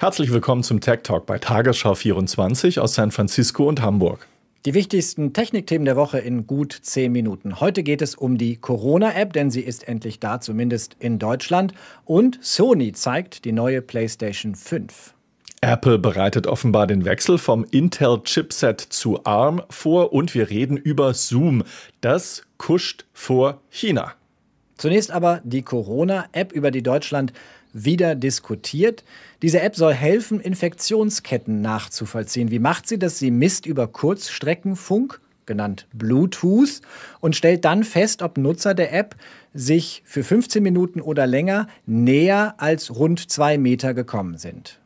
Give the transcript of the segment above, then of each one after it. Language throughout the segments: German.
Herzlich willkommen zum Tech Talk bei Tagesschau 24 aus San Francisco und Hamburg. Die wichtigsten Technikthemen der Woche in gut zehn Minuten. Heute geht es um die Corona-App, denn sie ist endlich da, zumindest in Deutschland. Und Sony zeigt die neue PlayStation 5. Apple bereitet offenbar den Wechsel vom Intel-Chipset zu ARM vor und wir reden über Zoom. Das kuscht vor China. Zunächst aber die Corona-App, über die Deutschland wieder diskutiert. Diese App soll helfen, Infektionsketten nachzuvollziehen. Wie macht sie das? Sie misst über Kurzstreckenfunk, genannt Bluetooth, und stellt dann fest, ob Nutzer der App sich für 15 Minuten oder länger näher als rund zwei Meter gekommen sind.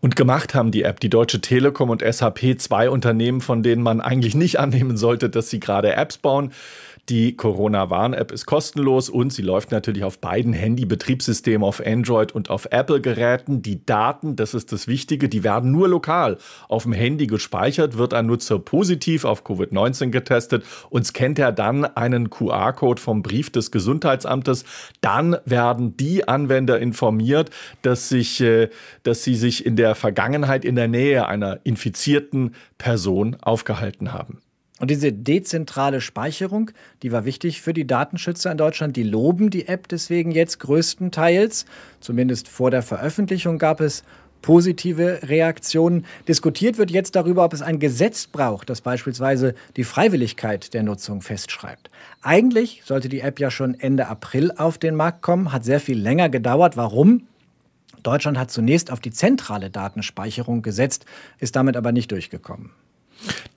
Und gemacht haben die App die Deutsche Telekom und SAP, zwei Unternehmen, von denen man eigentlich nicht annehmen sollte, dass sie gerade Apps bauen. Die Corona-Warn-App ist kostenlos und sie läuft natürlich auf beiden Handy-Betriebssystemen, auf Android und auf Apple-Geräten. Die Daten, das ist das Wichtige, die werden nur lokal auf dem Handy gespeichert, wird ein Nutzer positiv auf Covid-19 getestet und scannt er dann einen QR-Code vom Brief des Gesundheitsamtes. Dann werden die Anwender informiert, dass, sich, äh, dass sie sich in der Vergangenheit in der Nähe einer infizierten Person aufgehalten haben. Und diese dezentrale Speicherung, die war wichtig für die Datenschützer in Deutschland. Die loben die App deswegen jetzt größtenteils. Zumindest vor der Veröffentlichung gab es positive Reaktionen. Diskutiert wird jetzt darüber, ob es ein Gesetz braucht, das beispielsweise die Freiwilligkeit der Nutzung festschreibt. Eigentlich sollte die App ja schon Ende April auf den Markt kommen, hat sehr viel länger gedauert. Warum? Deutschland hat zunächst auf die zentrale Datenspeicherung gesetzt, ist damit aber nicht durchgekommen.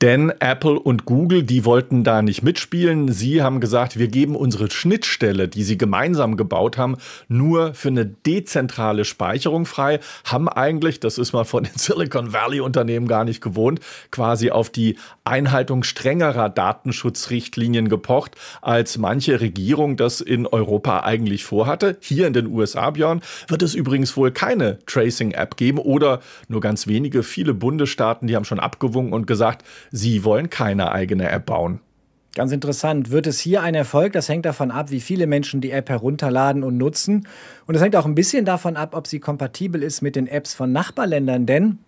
Denn Apple und Google, die wollten da nicht mitspielen. Sie haben gesagt, wir geben unsere Schnittstelle, die sie gemeinsam gebaut haben, nur für eine dezentrale Speicherung frei, haben eigentlich, das ist man von den Silicon Valley Unternehmen gar nicht gewohnt, quasi auf die Einhaltung strengerer Datenschutzrichtlinien gepocht, als manche Regierung das in Europa eigentlich vorhatte. Hier in den USA, Björn, wird es übrigens wohl keine Tracing-App geben oder nur ganz wenige, viele Bundesstaaten, die haben schon abgewunken und gesagt, gesagt, sie wollen keine eigene App bauen. Ganz interessant. Wird es hier ein Erfolg? Das hängt davon ab, wie viele Menschen die App herunterladen und nutzen. Und es hängt auch ein bisschen davon ab, ob sie kompatibel ist mit den Apps von Nachbarländern. Denn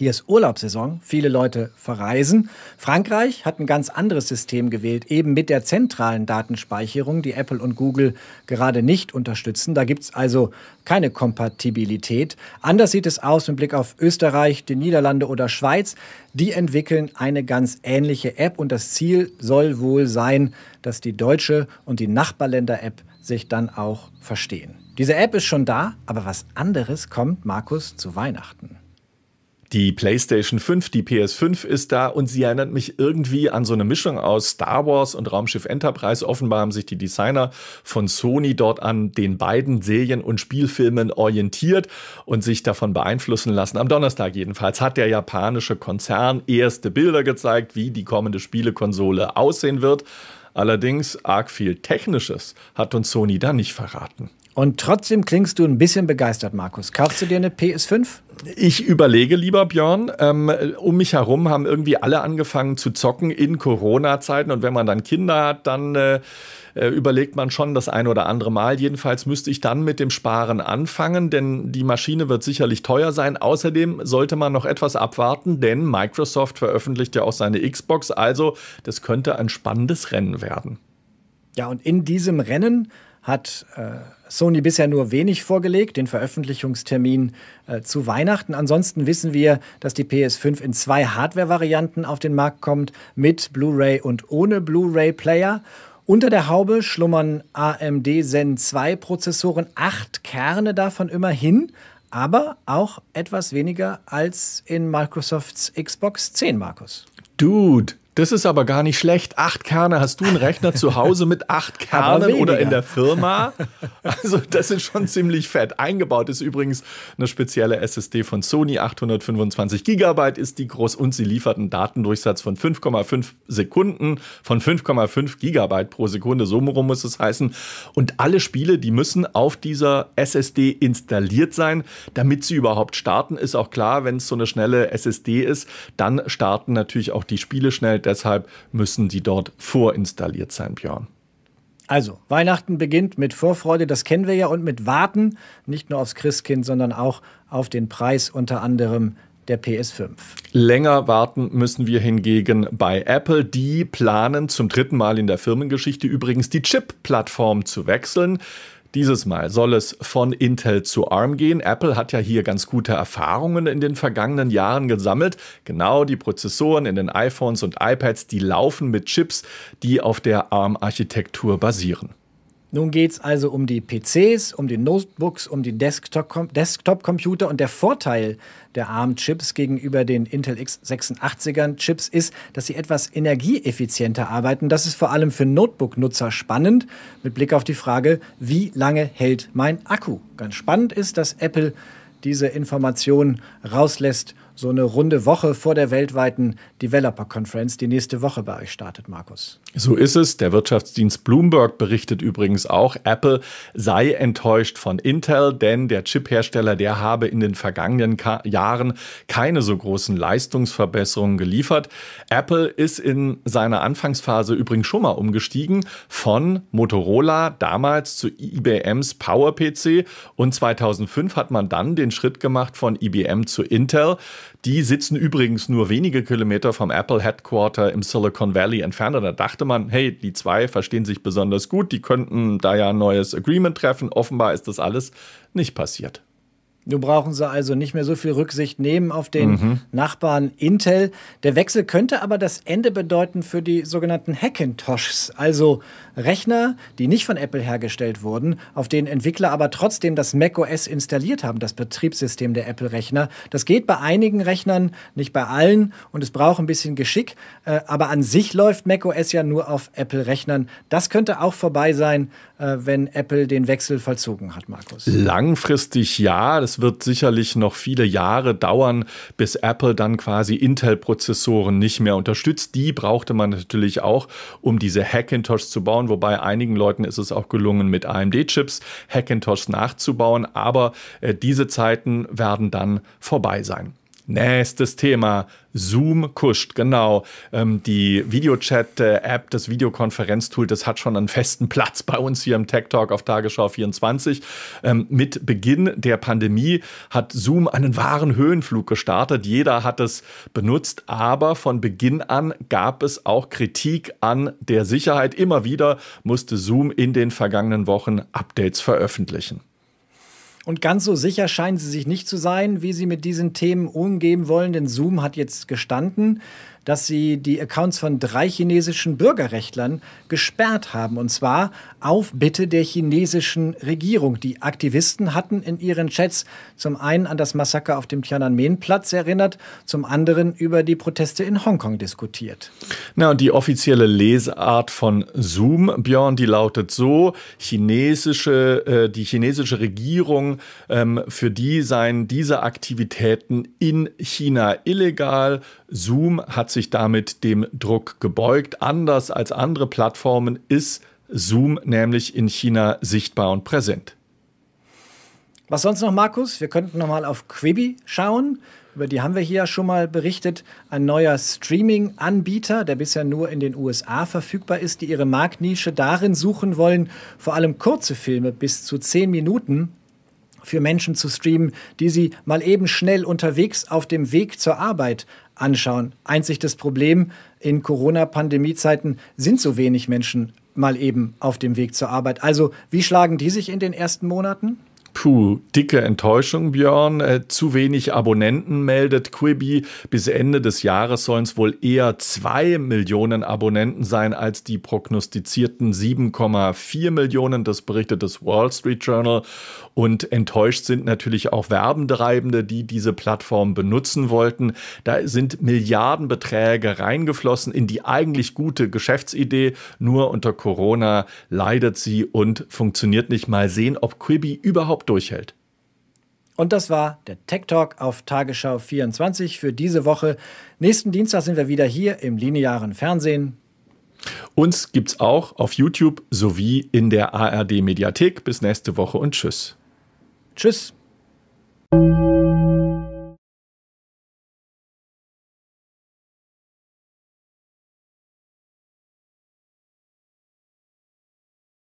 hier ist Urlaubssaison, viele Leute verreisen. Frankreich hat ein ganz anderes System gewählt, eben mit der zentralen Datenspeicherung, die Apple und Google gerade nicht unterstützen. Da gibt es also keine Kompatibilität. Anders sieht es aus im Blick auf Österreich, die Niederlande oder Schweiz. Die entwickeln eine ganz ähnliche App und das Ziel soll wohl sein, dass die deutsche und die Nachbarländer-App sich dann auch verstehen. Diese App ist schon da, aber was anderes kommt, Markus, zu Weihnachten. Die PlayStation 5, die PS5 ist da und sie erinnert mich irgendwie an so eine Mischung aus Star Wars und Raumschiff Enterprise. Offenbar haben sich die Designer von Sony dort an den beiden Serien und Spielfilmen orientiert und sich davon beeinflussen lassen. Am Donnerstag jedenfalls hat der japanische Konzern erste Bilder gezeigt, wie die kommende Spielekonsole aussehen wird. Allerdings arg viel Technisches hat uns Sony da nicht verraten. Und trotzdem klingst du ein bisschen begeistert, Markus. Kaufst du dir eine PS5? Ich überlege lieber, Björn. Ähm, um mich herum haben irgendwie alle angefangen zu zocken in Corona-Zeiten. Und wenn man dann Kinder hat, dann äh, äh, überlegt man schon das ein oder andere Mal. Jedenfalls müsste ich dann mit dem Sparen anfangen, denn die Maschine wird sicherlich teuer sein. Außerdem sollte man noch etwas abwarten, denn Microsoft veröffentlicht ja auch seine Xbox. Also, das könnte ein spannendes Rennen werden. Ja, und in diesem Rennen hat äh, Sony bisher nur wenig vorgelegt, den Veröffentlichungstermin äh, zu Weihnachten. Ansonsten wissen wir, dass die PS5 in zwei Hardware-Varianten auf den Markt kommt, mit Blu-ray und ohne Blu-ray-Player. Unter der Haube schlummern AMD Zen 2 Prozessoren, acht Kerne davon immerhin, aber auch etwas weniger als in Microsofts Xbox 10, Markus. Dude, das ist aber gar nicht schlecht. Acht Kerne. Hast du einen Rechner zu Hause mit acht Kernen oder in der Firma? Also, das ist schon ziemlich fett. Eingebaut ist übrigens eine spezielle SSD von Sony. 825 Gigabyte ist die groß und sie liefert einen Datendurchsatz von 5,5 Sekunden, von 5,5 Gigabyte pro Sekunde. So rum muss es heißen. Und alle Spiele, die müssen auf dieser SSD installiert sein, damit sie überhaupt starten. Ist auch klar, wenn es so eine schnelle SSD ist, dann starten natürlich auch die Spiele schnell deshalb müssen die dort vorinstalliert sein, Björn. Also, Weihnachten beginnt mit Vorfreude, das kennen wir ja, und mit Warten, nicht nur aufs Christkind, sondern auch auf den Preis unter anderem der PS5. Länger warten müssen wir hingegen bei Apple. Die planen zum dritten Mal in der Firmengeschichte übrigens die Chip-Plattform zu wechseln. Dieses Mal soll es von Intel zu ARM gehen. Apple hat ja hier ganz gute Erfahrungen in den vergangenen Jahren gesammelt. Genau die Prozessoren in den iPhones und iPads, die laufen mit Chips, die auf der ARM-Architektur basieren. Nun geht es also um die PCs, um die Notebooks, um die Desktop-Computer und der Vorteil der ARM-Chips gegenüber den Intel x86ern-Chips ist, dass sie etwas energieeffizienter arbeiten. Das ist vor allem für Notebook-Nutzer spannend, mit Blick auf die Frage, wie lange hält mein Akku? Ganz spannend ist, dass Apple diese Information rauslässt so eine runde Woche vor der weltweiten Developer Conference, die nächste Woche bei euch startet, Markus. So ist es. Der Wirtschaftsdienst Bloomberg berichtet übrigens auch, Apple sei enttäuscht von Intel, denn der Chip-Hersteller, der habe in den vergangenen Ka Jahren keine so großen Leistungsverbesserungen geliefert. Apple ist in seiner Anfangsphase übrigens schon mal umgestiegen von Motorola damals zu IBMs PowerPC und 2005 hat man dann den Schritt gemacht von IBM zu Intel. Die sitzen übrigens nur wenige Kilometer vom Apple Headquarter im Silicon Valley entfernt. Und da dachte man, hey, die zwei verstehen sich besonders gut, die könnten da ja ein neues Agreement treffen. Offenbar ist das alles nicht passiert. Nun brauchen sie also nicht mehr so viel Rücksicht nehmen auf den mhm. Nachbarn Intel. Der Wechsel könnte aber das Ende bedeuten für die sogenannten Hackintoshs, also Rechner, die nicht von Apple hergestellt wurden, auf denen Entwickler aber trotzdem das macOS installiert haben, das Betriebssystem der Apple-Rechner. Das geht bei einigen Rechnern, nicht bei allen und es braucht ein bisschen Geschick, äh, aber an sich läuft macOS ja nur auf Apple-Rechnern. Das könnte auch vorbei sein, äh, wenn Apple den Wechsel vollzogen hat, Markus. Langfristig ja, das wird sicherlich noch viele Jahre dauern, bis Apple dann quasi Intel-Prozessoren nicht mehr unterstützt. Die brauchte man natürlich auch, um diese Hackintosh zu bauen, wobei einigen Leuten ist es auch gelungen, mit AMD-Chips Hackintosh nachzubauen. Aber äh, diese Zeiten werden dann vorbei sein. Nächstes Thema. Zoom kuscht, genau. Ähm, die Videochat-App, das Videokonferenztool, das hat schon einen festen Platz bei uns hier im Tech Talk auf Tagesschau 24. Ähm, mit Beginn der Pandemie hat Zoom einen wahren Höhenflug gestartet. Jeder hat es benutzt, aber von Beginn an gab es auch Kritik an der Sicherheit. Immer wieder musste Zoom in den vergangenen Wochen Updates veröffentlichen. Und ganz so sicher scheinen sie sich nicht zu sein, wie sie mit diesen Themen umgehen wollen, denn Zoom hat jetzt gestanden, dass sie die Accounts von drei chinesischen Bürgerrechtlern gesperrt haben. Und zwar auf Bitte der chinesischen Regierung. Die Aktivisten hatten in ihren Chats zum einen an das Massaker auf dem Tiananmen-Platz erinnert, zum anderen über die Proteste in Hongkong diskutiert. Na, und die offizielle Lesart von Zoom, Björn, die lautet so: chinesische, äh, die chinesische Regierung, ähm, für die seien diese Aktivitäten in China illegal. Zoom hat sich damit dem Druck gebeugt. Anders als andere Plattformen ist Zoom nämlich in China sichtbar und präsent. Was sonst noch, Markus? Wir könnten noch mal auf Quibi schauen. Über die haben wir hier schon mal berichtet. Ein neuer Streaming-Anbieter, der bisher nur in den USA verfügbar ist, die ihre Marktnische darin suchen wollen, vor allem kurze Filme bis zu zehn Minuten für Menschen zu streamen, die sie mal eben schnell unterwegs auf dem Weg zur Arbeit anschauen. Einzig das Problem, in Corona-Pandemie-Zeiten sind so wenig Menschen mal eben auf dem Weg zur Arbeit. Also wie schlagen die sich in den ersten Monaten? Puh, dicke Enttäuschung, Björn. Äh, zu wenig Abonnenten meldet Quibi. Bis Ende des Jahres sollen es wohl eher zwei Millionen Abonnenten sein als die prognostizierten 7,4 Millionen. Das berichtet das Wall Street Journal. Und enttäuscht sind natürlich auch Werbentreibende, die diese Plattform benutzen wollten. Da sind Milliardenbeträge reingeflossen in die eigentlich gute Geschäftsidee. Nur unter Corona leidet sie und funktioniert nicht. Mal sehen, ob Quibi überhaupt überhaupt durchhält. Und das war der Tech Talk auf Tagesschau 24 für diese Woche. Nächsten Dienstag sind wir wieder hier im linearen Fernsehen. Uns gibt's auch auf YouTube sowie in der ARD Mediathek. Bis nächste Woche und tschüss. Tschüss.